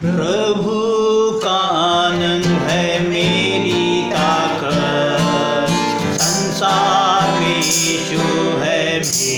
प्रभु का आनंद है मेरी ताकत। संसार में है मेरी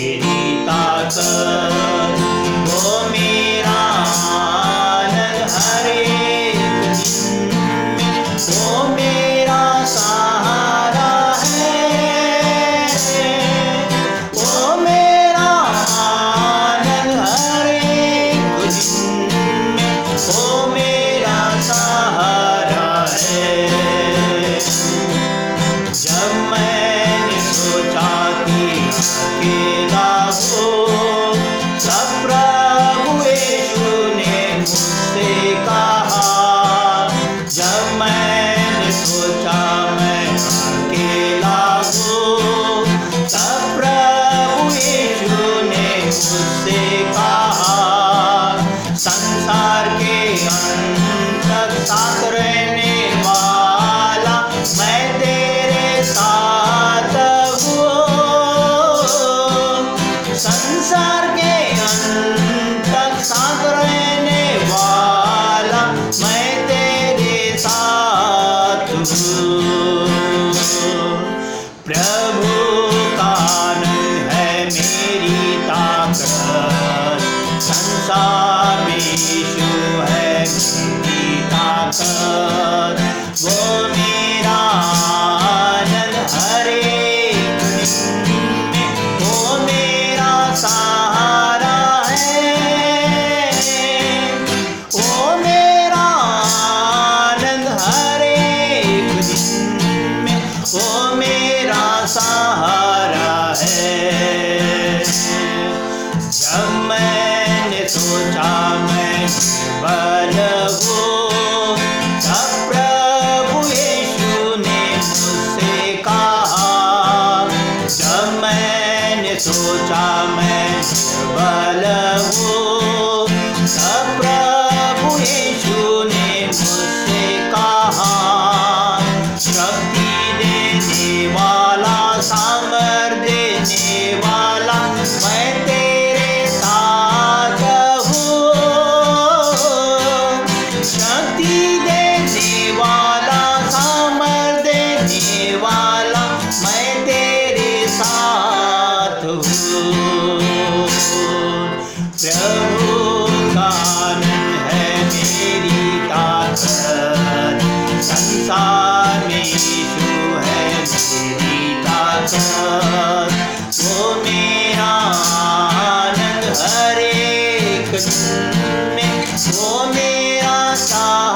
forsake मेरा सहारा है। जब मैंने सोचा मैं बना हरे कृष्ण ओ मेरा सा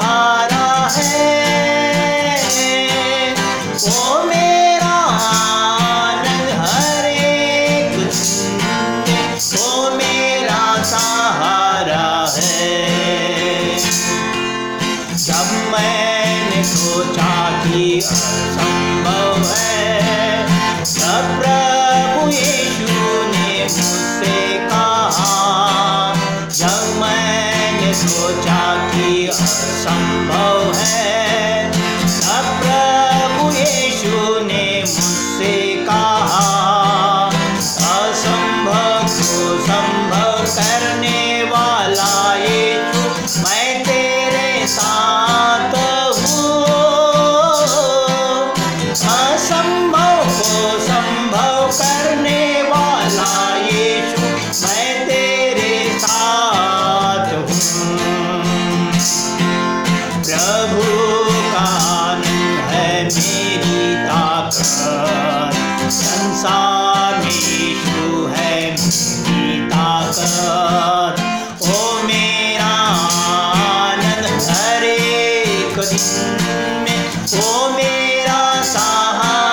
है। ने मुझसे कहा असंभव को संभव करने वाला ये मैं ताकत संसार में तू है मेरी कर, ओ मेरा आनंद हरे को ओ मेरा सहारा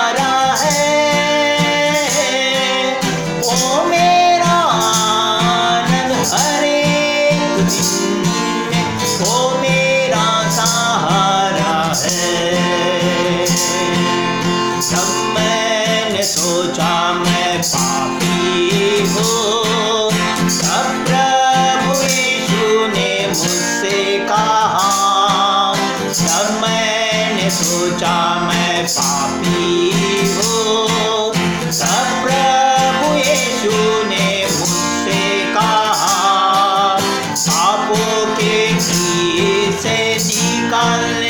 सोचा मैं पापी हो। तब प्रभु यीशु ने मुझसे कहा, पापों के किए से निकलने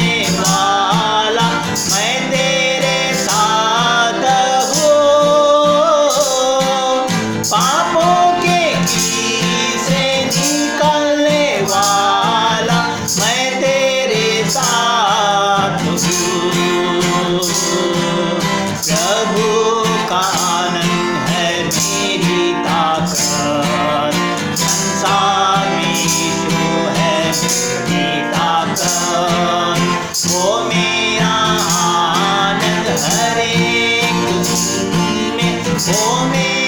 for me.